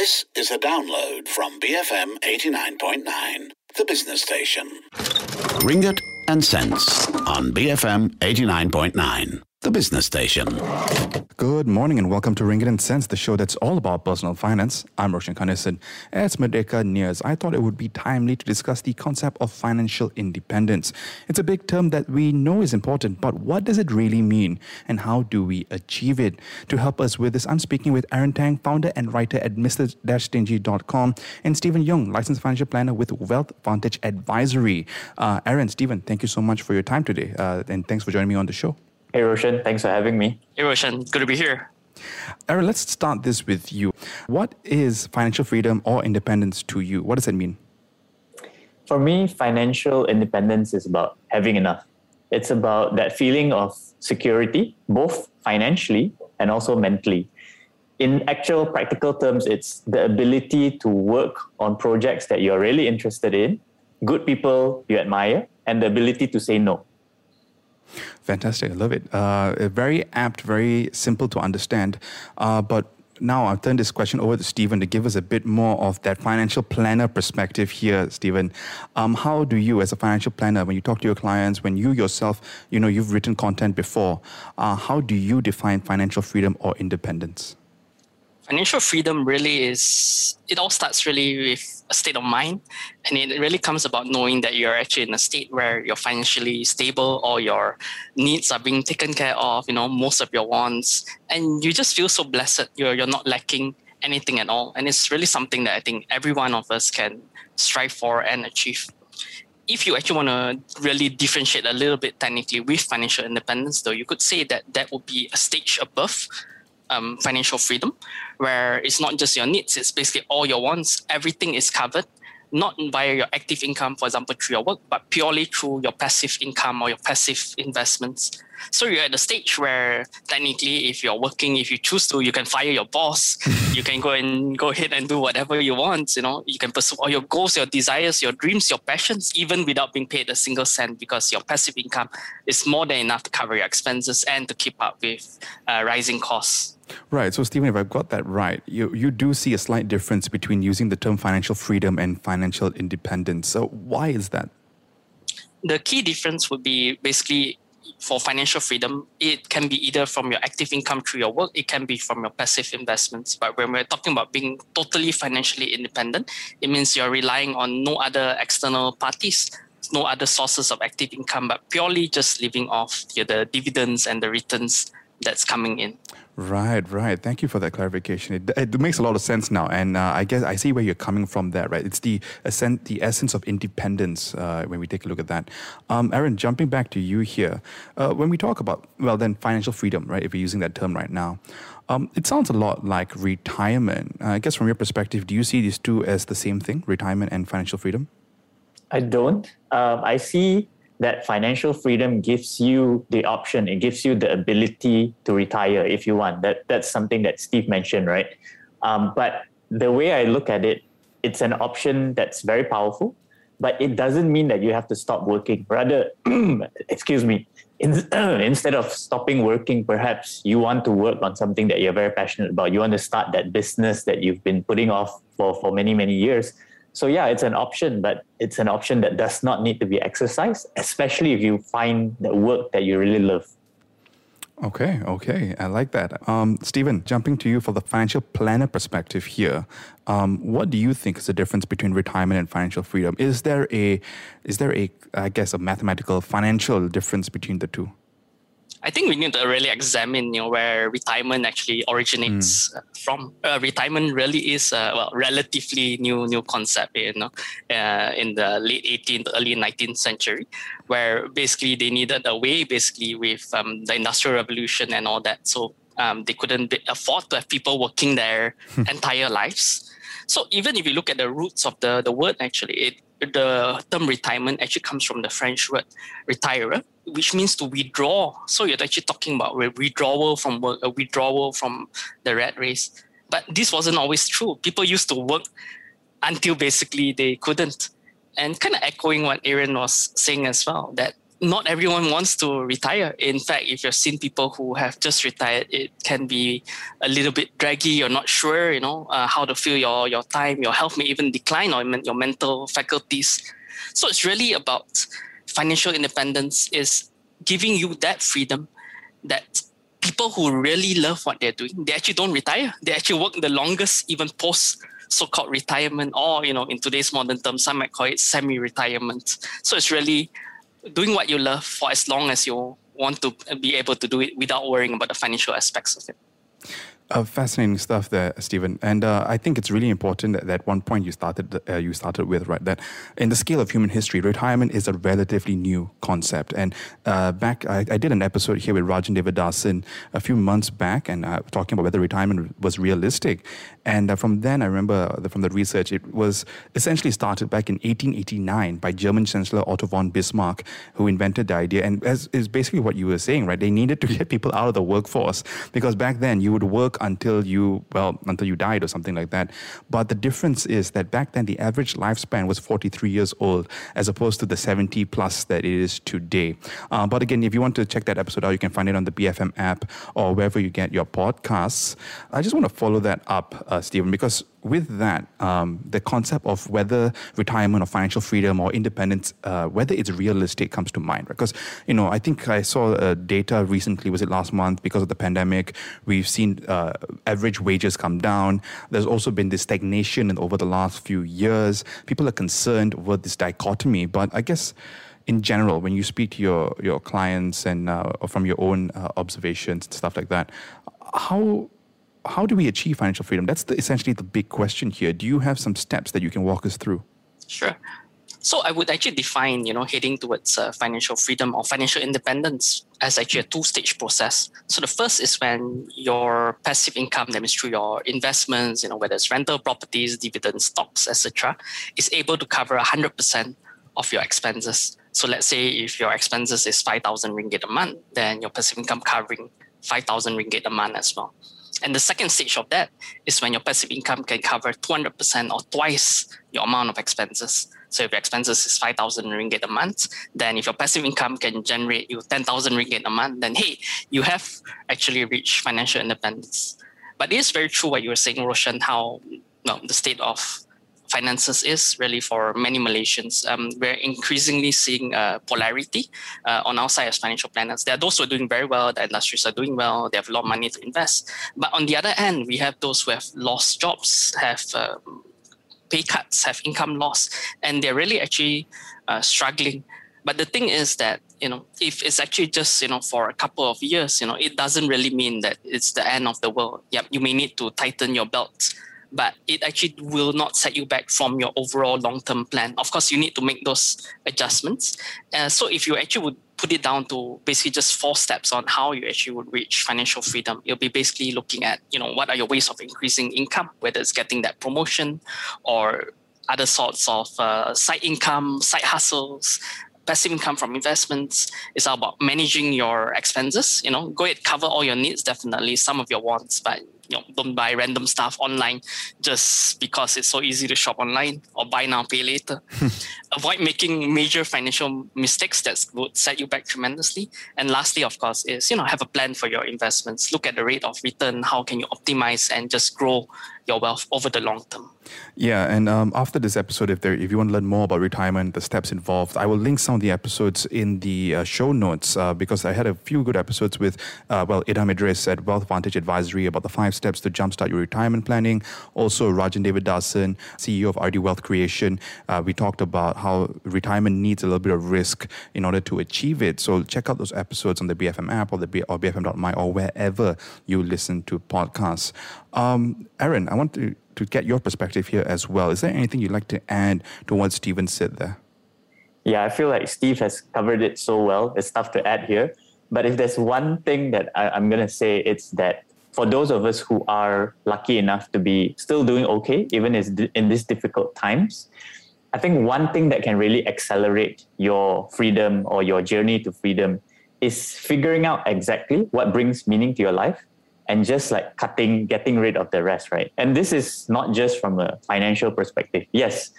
This is a download from BFM 89.9, the business station. Ringgit and cents on BFM 89.9 the business station. Good morning and welcome to Ringgit and Cents, the show that's all about personal finance. I'm Roshan Kanesan. As Merdeka nears, I thought it would be timely to discuss the concept of financial independence. It's a big term that we know is important, but what does it really mean and how do we achieve it? To help us with this, I'm speaking with Aaron Tang, founder and writer at Mr-Stingy.com, and Stephen Young, licensed financial planner with Wealth Vantage Advisory. Uh, Aaron, Stephen, thank you so much for your time today, uh, and thanks for joining me on the show. Hey, Roshan. Thanks for having me. Hey, Roshan. Good to be here. Aaron, let's start this with you. What is financial freedom or independence to you? What does it mean? For me, financial independence is about having enough. It's about that feeling of security, both financially and also mentally. In actual practical terms, it's the ability to work on projects that you're really interested in, good people you admire, and the ability to say no. Fantastic. I love it. Uh, very apt, very simple to understand. Uh, but now I'll turn this question over to Stephen to give us a bit more of that financial planner perspective here, Stephen. Um, how do you, as a financial planner, when you talk to your clients, when you yourself, you know, you've written content before, uh, how do you define financial freedom or independence? Financial freedom really is it all starts really with a state of mind. And it really comes about knowing that you're actually in a state where you're financially stable all your needs are being taken care of you know most of your wants. And you just feel so blessed. You're, you're not lacking anything at all. And it's really something that i think every one of us can strive for and achieve. If you actually want to really differentiate a little bit technically with financial independence though you could say that that would be a stage above um, financial freedom, where it's not just your needs, it's basically all your wants. Everything is covered, not via your active income, for example, through your work, but purely through your passive income or your passive investments. So you're at the stage where technically, if you're working, if you choose to, you can fire your boss. you can go and go ahead and do whatever you want. You know, you can pursue all your goals, your desires, your dreams, your passions, even without being paid a single cent, because your passive income is more than enough to cover your expenses and to keep up with uh, rising costs. Right. So, Stephen, if I've got that right, you, you do see a slight difference between using the term financial freedom and financial independence. So, why is that? The key difference would be basically for financial freedom, it can be either from your active income through your work, it can be from your passive investments. But when we're talking about being totally financially independent, it means you're relying on no other external parties, no other sources of active income, but purely just living off the dividends and the returns that's coming in. Right, right. Thank you for that clarification. It, it makes a lot of sense now, and uh, I guess I see where you're coming from. There, right? It's the essence, the essence of independence uh, when we take a look at that. Um, Aaron, jumping back to you here, uh, when we talk about well, then financial freedom, right? If we're using that term right now, um, it sounds a lot like retirement. Uh, I guess from your perspective, do you see these two as the same thing, retirement and financial freedom? I don't. Um, I see that financial freedom gives you the option it gives you the ability to retire if you want. That that's something that steve mentioned right? Um, but the way i look at it it's an option that's very powerful but it doesn't mean that you have to stop working. Rather excuse me in, instead of stopping working perhaps you want to work on something that you're very passionate about. You want to start that business that you've been putting off for, for many many years so yeah, it's an option, but it's an option that does not need to be exercised, especially if you find the work that you really love. Okay, okay, I like that. Um, Stephen, jumping to you for the financial planner perspective here, um, what do you think is the difference between retirement and financial freedom? Is there a, is there a, I guess, a mathematical financial difference between the two? I think we need to really examine, you know, where retirement actually originates mm. from. Uh, retirement really is a well, relatively new new concept, you know, uh, in the late 18th, early 19th century, where basically they needed a way, basically with um, the industrial revolution and all that. So um, they couldn't afford to have people working their entire lives. So even if you look at the roots of the, the word, actually, it, the term retirement actually comes from the French word retire, which means to withdraw. So you're actually talking about a withdrawal from work, a withdrawal from the rat race. But this wasn't always true. People used to work until basically they couldn't. And kind of echoing what Aaron was saying as well, that not everyone wants to retire. In fact, if you've seen people who have just retired, it can be a little bit draggy. You're not sure, you know, uh, how to feel your your time. Your health may even decline, or your mental faculties. So it's really about financial independence. Is giving you that freedom that people who really love what they're doing, they actually don't retire. They actually work the longest, even post so-called retirement, or you know, in today's modern terms, some might call it semi-retirement. So it's really doing what you love for as long as you want to be able to do it without worrying about the financial aspects of it. Uh, fascinating stuff there, Stephen. And uh, I think it's really important that, that one point you started uh, you started with, right? That in the scale of human history, retirement is a relatively new concept. And uh, back, I, I, did an episode here with Rajan Devadasan a few months back, and uh, talking about whether retirement was realistic. And uh, from then, I remember the, from the research, it was essentially started back in 1889 by German Chancellor Otto von Bismarck, who invented the idea. And as is basically what you were saying, right? They needed to get people out of the workforce because back then you would work until you, well, until you died or something like that. But the difference is that back then the average lifespan was 43 years old as opposed to the 70 plus that it is today. Uh, but again, if you want to check that episode out, you can find it on the BFM app or wherever you get your podcasts. I just want to follow that up, uh, Stephen, because with that, um, the concept of whether retirement or financial freedom or independence, uh, whether it's realistic, comes to mind. Because you know, I think I saw uh, data recently. Was it last month? Because of the pandemic, we've seen uh, average wages come down. There's also been this stagnation and over the last few years. People are concerned with this dichotomy, but I guess in general, when you speak to your your clients and uh, from your own uh, observations and stuff like that, how how do we achieve financial freedom? That's the, essentially the big question here. Do you have some steps that you can walk us through? Sure. So I would actually define, you know, heading towards uh, financial freedom or financial independence as actually a two-stage process. So the first is when your passive income, that means through your investments, you know, whether it's rental properties, dividends, stocks, etc., is able to cover 100% of your expenses. So let's say if your expenses is 5,000 ringgit a month, then your passive income covering 5,000 ringgit a month as well. And the second stage of that is when your passive income can cover 200% or twice your amount of expenses. So if your expenses is 5,000 ringgit a month, then if your passive income can generate you 10,000 ringgit a month, then hey, you have actually reached financial independence. But it is very true what you were saying, Roshan, how the state of finances is really for many Malaysians. Um, we're increasingly seeing uh, polarity uh, on our side as financial planners. There are those who are doing very well, the industries are doing well, they have a lot of money to invest. But on the other end, we have those who have lost jobs, have uh, pay cuts, have income loss, and they're really actually uh, struggling. But the thing is that you know if it's actually just you know for a couple of years, you know it doesn't really mean that it's the end of the world. Yep, you may need to tighten your belts but it actually will not set you back from your overall long-term plan. Of course, you need to make those adjustments. Uh, so if you actually would put it down to basically just four steps on how you actually would reach financial freedom, you'll be basically looking at, you know, what are your ways of increasing income, whether it's getting that promotion or other sorts of uh, side income, side hustles, passive income from investments. It's about managing your expenses. You know, go ahead, cover all your needs, definitely some of your wants, but you know, don't buy random stuff online just because it's so easy to shop online or buy now, pay later. Avoid making major financial mistakes that would set you back tremendously. And lastly, of course, is you know have a plan for your investments. Look at the rate of return. How can you optimize and just grow your wealth over the long term. Yeah, and um, after this episode, if there, if you want to learn more about retirement, the steps involved, I will link some of the episodes in the uh, show notes uh, because I had a few good episodes with, uh, well, Idham Idris at Wealth Vantage Advisory about the five steps to jumpstart your retirement planning. Also, Rajan Devadasan, CEO of RD Wealth Creation, uh, we talked about how retirement needs a little bit of risk in order to achieve it. So check out those episodes on the BFM app or the B- or BFM.my or wherever you listen to podcasts. Um, Aaron, I want to, to get your perspective here as well. Is there anything you'd like to add to what Stephen said there? Yeah, I feel like Steve has covered it so well. It's tough to add here. But if there's one thing that I, I'm going to say, it's that for those of us who are lucky enough to be still doing okay, even in these difficult times, I think one thing that can really accelerate your freedom or your journey to freedom is figuring out exactly what brings meaning to your life and just like cutting, getting rid of the rest, right? And this is not just from a financial perspective. Yes,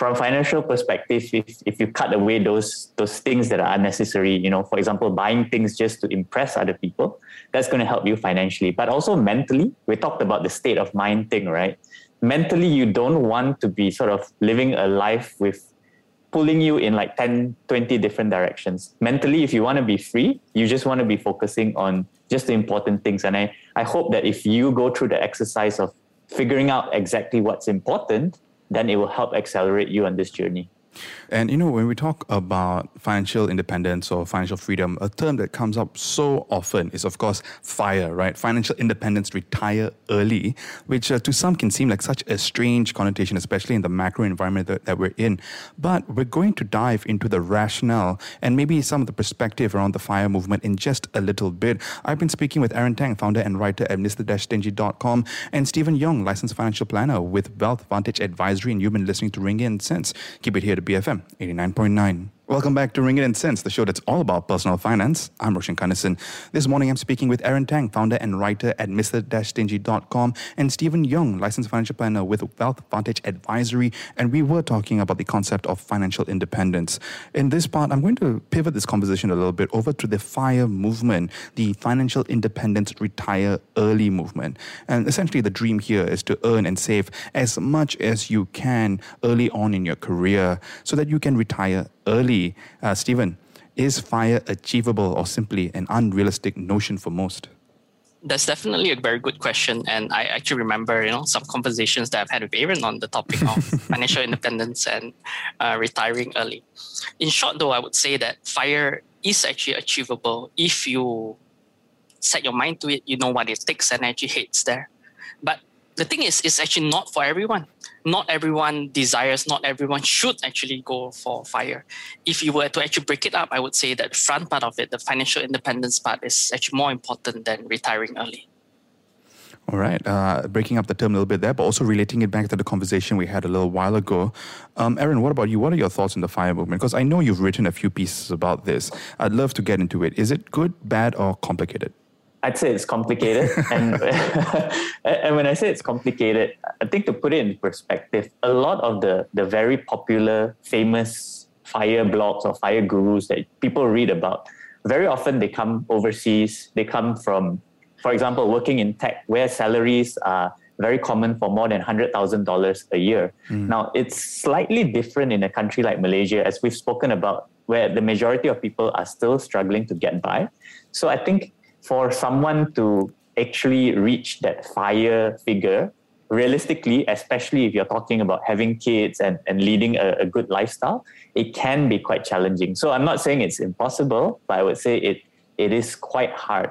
from financial perspective, if, if you cut away those those things that are unnecessary, you know, for example, buying things just to impress other people, that's going to help you financially. But also mentally, we talked about the state of mind thing, right? Mentally, you don't want to be sort of living a life with pulling you in like 10, 20 different directions. Mentally, if you want to be free, you just want to be focusing on just the important things. And I, I hope that if you go through the exercise of figuring out exactly what's important, then it will help accelerate you on this journey. And you know, when we talk about financial independence or financial freedom, a term that comes up so often is, of course, FIRE, right? Financial independence, retire early, which uh, to some can seem like such a strange connotation, especially in the macro environment that, that we're in. But we're going to dive into the rationale and maybe some of the perspective around the FIRE movement in just a little bit. I've been speaking with Aaron Tang, founder and writer at Mr-Stingy.com, and Stephen Young, licensed financial planner with Wealth Vantage Advisory, and you've been listening to Ringgit and Cents. Keep it here BFM 89.9. Welcome back to Ringgit and Cents, the show that's all about personal finance. I'm Roshan Kanesan. This morning I'm speaking with Aaron Tang, founder and writer at Mr-Stingy.com, and Stephen Young, licensed financial planner with Wealth Vantage Advisory, and we were talking about the concept of financial independence. In this part, I'm going to pivot this conversation a little bit over to the FIRE movement, the Financial Independence Retire Early movement. And essentially the dream here is to earn and save as much as you can early on in your career so that you can retire early. Uh, Stephen, is fire achievable or simply an unrealistic notion for most? That's definitely a very good question, and I actually remember, you know, some conversations that I've had with Aaron on the topic of financial independence and uh, retiring early. In short, though, I would say that fire is actually achievable if you set your mind to it. You know what it takes, and actually hates there. But the thing is, it's actually not for everyone not everyone desires, not everyone should actually go for fire. If you were to actually break it up, I would say that the front part of it, the financial independence part, is actually more important than retiring early. All right, uh, breaking up the term a little bit there, but also relating it back to the conversation we had a little while ago. Um, Aaron, what about you? What are your thoughts on the fire movement? Because I know you've written a few pieces about this. I'd love to get into it. Is it good, bad, or complicated? I'd say it's complicated. and, and when I say it's complicated, I think to put it in perspective, a lot of the, the very popular, famous fire blogs or fire gurus that people read about, very often they come overseas. They come from, for example, working in tech, where salaries are very common for more than $100,000 a year. Mm. Now, it's slightly different in a country like Malaysia, as we've spoken about, where the majority of people are still struggling to get by. So I think for someone to actually reach that fire figure, realistically, especially if you're talking about having kids and, and leading a, a good lifestyle, it can be quite challenging. So I'm not saying it's impossible, but I would say it it is quite hard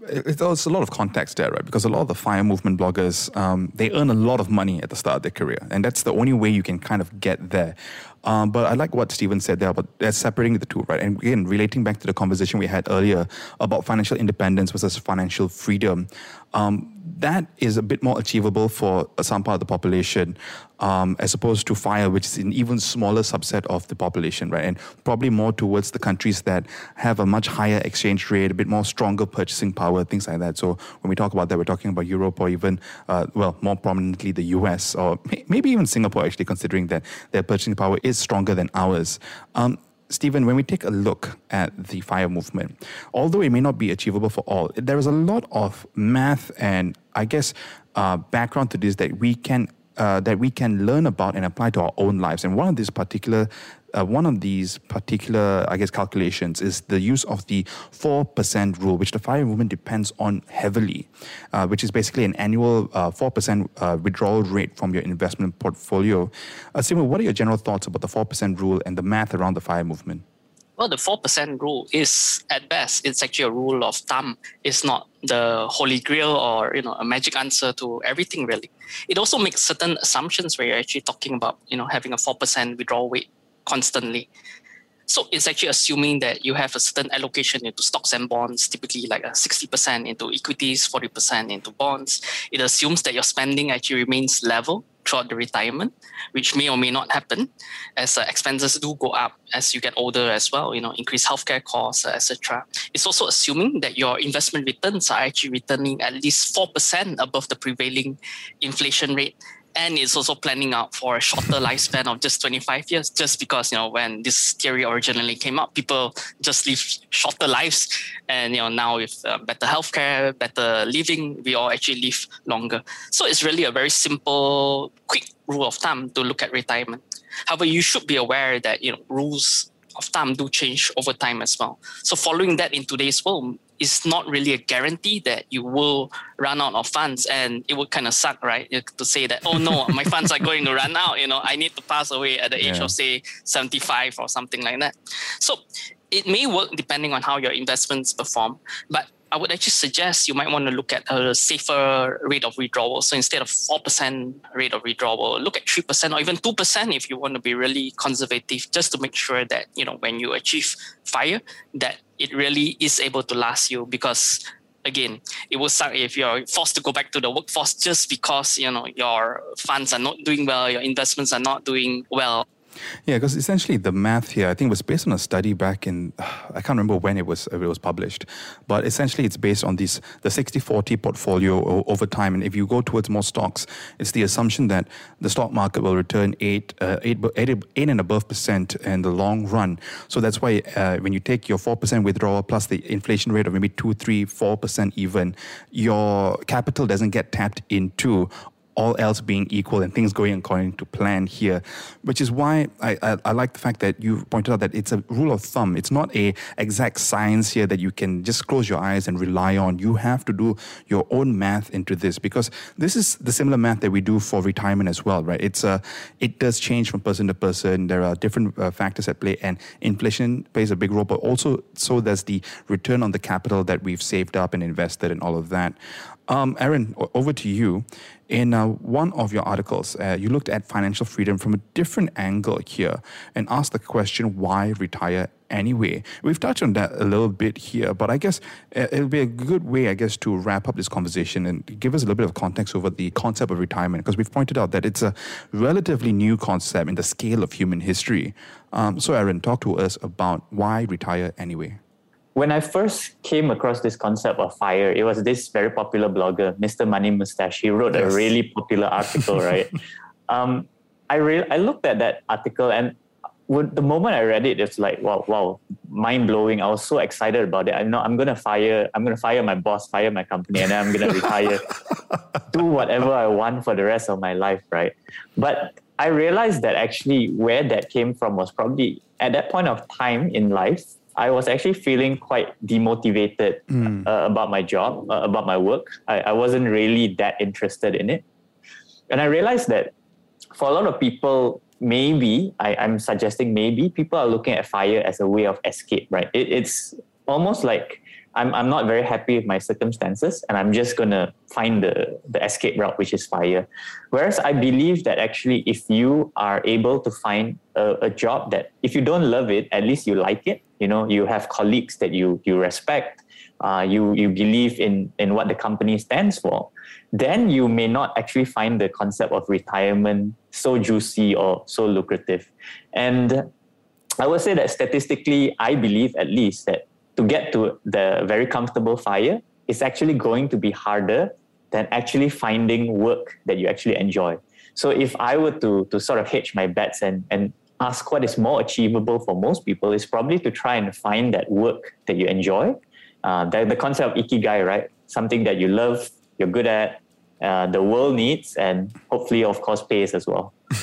there's a lot of context there, right? Because a lot of the fire movement bloggers, um, they earn a lot of money at the start of their career, and that's the only way you can kind of get there. Um, but I like what Stephen said there about separating the two, right? And again, relating back to the conversation we had earlier about financial independence versus financial freedom. Um, that is a bit more achievable for some part of the population um, as opposed to fire, which is an even smaller subset of the population, right? And probably more towards the countries that have a much higher exchange rate, a bit more stronger purchasing power, things like that. So when we talk about that, we're talking about Europe or even, uh, well, more prominently the US or maybe even Singapore, actually, considering that their purchasing power is stronger than ours. Um, Stephen, when we take a look at the fire movement, although it may not be achievable for all, there is a lot of math and I guess uh, background to this that we can uh, that we can learn about and apply to our own lives. And one of these particular uh, one of these particular, I guess, calculations is the use of the 4% rule, which the FIRE movement depends on heavily, uh, which is basically an annual uh, 4% uh, withdrawal rate from your investment portfolio. Uh, Simon, what are your general thoughts about the 4% rule and the math around the FIRE movement? Well, the 4% rule is, at best, it's actually a rule of thumb. It's not the holy grail or, you know, a magic answer to everything, really. It also makes certain assumptions where you're actually talking about, you know, having a 4% withdrawal rate constantly. So it's actually assuming that you have a certain allocation into stocks and bonds, typically like a 60% into equities, 40% into bonds. It assumes that your spending actually remains level throughout the retirement, which may or may not happen as uh, expenses do go up as you get older as well, you know, increased healthcare costs, uh, etc. It's also assuming that your investment returns are actually returning at least 4% above the prevailing inflation rate and it's also planning out for a shorter lifespan of just 25 years just because you know when this theory originally came up people just live shorter lives. And you know now with uh, better healthcare better living we all actually live longer. So it's really a very simple quick rule of thumb to look at retirement. However you should be aware that you know rules of thumb do change over time as well. So following that in today's world is not really a guarantee that you will run out of funds and it would kind of suck right to say that oh no my funds are going to run out you know i need to pass away at the age yeah. of say 75 or something like that so it may work depending on how your investments perform but I would actually suggest you might want to look at a safer rate of withdrawal. So instead of 4% rate of withdrawal, look at 3% or even 2% if you want to be really conservative, just to make sure that, you know, when you achieve fire, that it really is able to last you because again, it will suck if you're forced to go back to the workforce just because, you know, your funds are not doing well, your investments are not doing well. Yeah, because essentially the math here, I think, was based on a study back in, I can't remember when it was it was published, but essentially it's based on these the 60-40 portfolio over time. And if you go towards more stocks, it's the assumption that the stock market will return 8, uh, 8, 8, 8 and above percent in the long run. So that's why uh, when you take your 4% withdrawal plus the inflation rate of maybe 2, 3, 4% even, your capital doesn't get tapped into all else being equal and things going according to plan here, which is why I, I, I, like the fact that you pointed out that it's a rule of thumb. It's not a exact science here that you can just close your eyes and rely on. You have to do your own math into this because this is the similar math that we do for retirement as well, right? It's a, uh, it does change from person to person. There are different uh, factors at play, and inflation plays a big role, but also so does the return on the capital that we've saved up and invested and all of that. Um, Aaron, over to you. In uh, one of your articles, uh, you looked at financial freedom from a different angle here and asked the question why retire anyway? We've touched on that a little bit here, but I guess uh, it'll be a good way, I guess, to wrap up this conversation and give us a little bit of context over the concept of retirement, because we've pointed out that it's a relatively new concept in the scale of human history. Um, so, Aaron, talk to us about why retire anyway when I first came across this concept of fire, it was this very popular blogger, Mr. Money Mustache. He wrote yes. a really popular article, right? Um, I re- I looked at that article and would, the moment I read it, it's like wow, wow, mind blowing. I was so excited about it. I know I'm gonna fire, I'm gonna fire my boss, fire my company, and then I'm gonna retire, do whatever I want for the rest of my life, right? But I realized that actually where that came from was probably at that point of time in life, I was actually feeling quite demotivated mm. uh, about my job, uh, about my work. I, I wasn't really that interested in it. And I realized that for a lot of people, maybe, I, I'm suggesting maybe, people are looking at fire as a way of escape, right? It, it's almost like I'm, I'm not very happy with my circumstances and I'm just going to find the, the escape route, which is fire. Whereas I believe that actually, if you are able to find a, a job that, if you don't love it, at least you like it, you know, you have colleagues that you, you respect, uh, you, you believe in, in what the company stands for, then you may not actually find the concept of retirement so juicy or so lucrative. And I would say that statistically, I believe at least that to get to the very comfortable fire is actually going to be harder than actually finding work that you actually enjoy. So if I were to to sort of hedge my bets and and ask what is more achievable for most people is probably to try and find that work that you enjoy. Uh, the, the concept of ikigai, right? Something that you love, you're good at, uh, the world needs, and hopefully, of course, pays as well. Uh,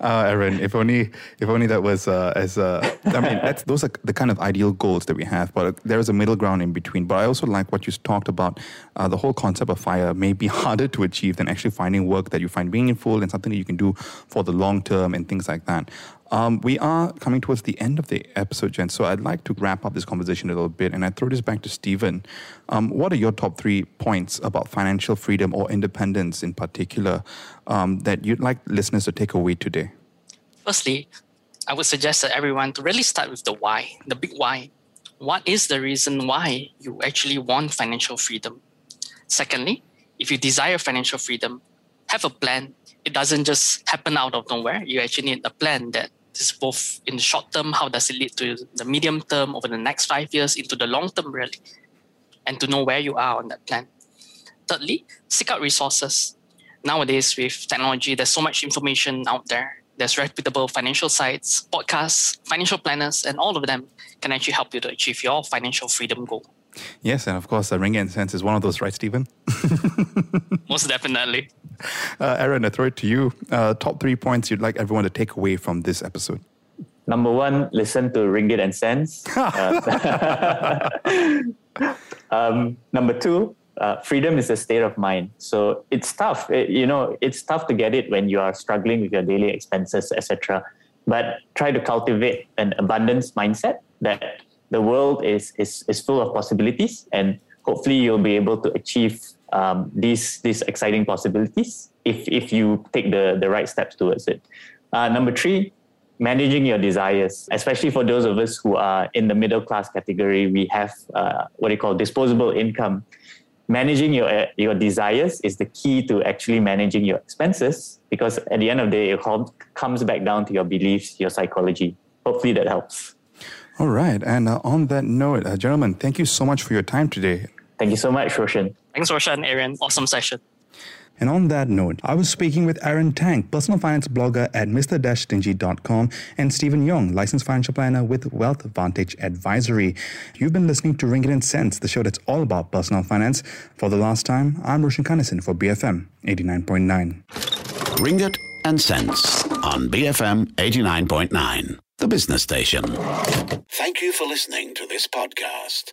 Aaron, if only, if only that was uh, as. Uh, I mean, that's those are the kind of ideal goals that we have, but there is a middle ground in between. But I also like what you talked about. Uh, the whole concept of fire may be harder to achieve than actually finding work that you find meaningful and something that you can do for the long term and things like that. Um, we are coming towards the end of the episode, Jen. So I'd like to wrap up this conversation a little bit, and I throw this back to Stephen. Um, what are your top three points about financial freedom or independence in particular um, that you'd like listeners to take away today? Firstly, I would suggest that everyone to really start with the why, the big why. What is the reason why you actually want financial freedom? Secondly, if you desire financial freedom, have a plan. It doesn't just happen out of nowhere. You actually need a plan that is both in the short term, how does it lead to the medium term over the next five years, into the long term, really, and to know where you are on that plan. Thirdly, seek out resources. Nowadays with technology, there's so much information out there. There's reputable financial sites, podcasts, financial planners, and all of them can actually help you to achieve your financial freedom goal. Yes, and of course, uh, Ringgit and Cents is one of those, right, Stephen? Most definitely. Uh, Aaron, I throw it to you. Uh, top three points you'd like everyone to take away from this episode. Number one, listen to Ringgit and Cents. uh, um, number two, uh, freedom is a state of mind. So it's tough. It, you know, it's tough to get it when you are struggling with your daily expenses, etc. But try to cultivate an abundance mindset that the world is is is full of possibilities, and hopefully you'll be able to achieve um, these these exciting possibilities if if you take the the right steps towards it. Uh, number three, managing your desires, especially for those of us who are in the middle class category, we have uh, what they call disposable income. Managing your uh, your desires is the key to actually managing your expenses because at the end of the day, it all comes back down to your beliefs, your psychology. Hopefully, that helps. All right, and uh, on that note, uh, gentlemen, thank you so much for your time today. Thank you so much, Roshan. Thanks, Roshan, Aaron. Awesome session. And on that note, I was speaking with Aaron Tang, personal finance blogger at mr-stingy.com, and Stephen Young, licensed financial planner with Wealth Vantage Advisory. You've been listening to Ringgit and Cents, the show that's all about personal finance. For the last time, I'm Roshan Kanesan for BFM 89.9. Ringgit and Cents on BFM 89.9, the business station. Thank you for listening to this podcast.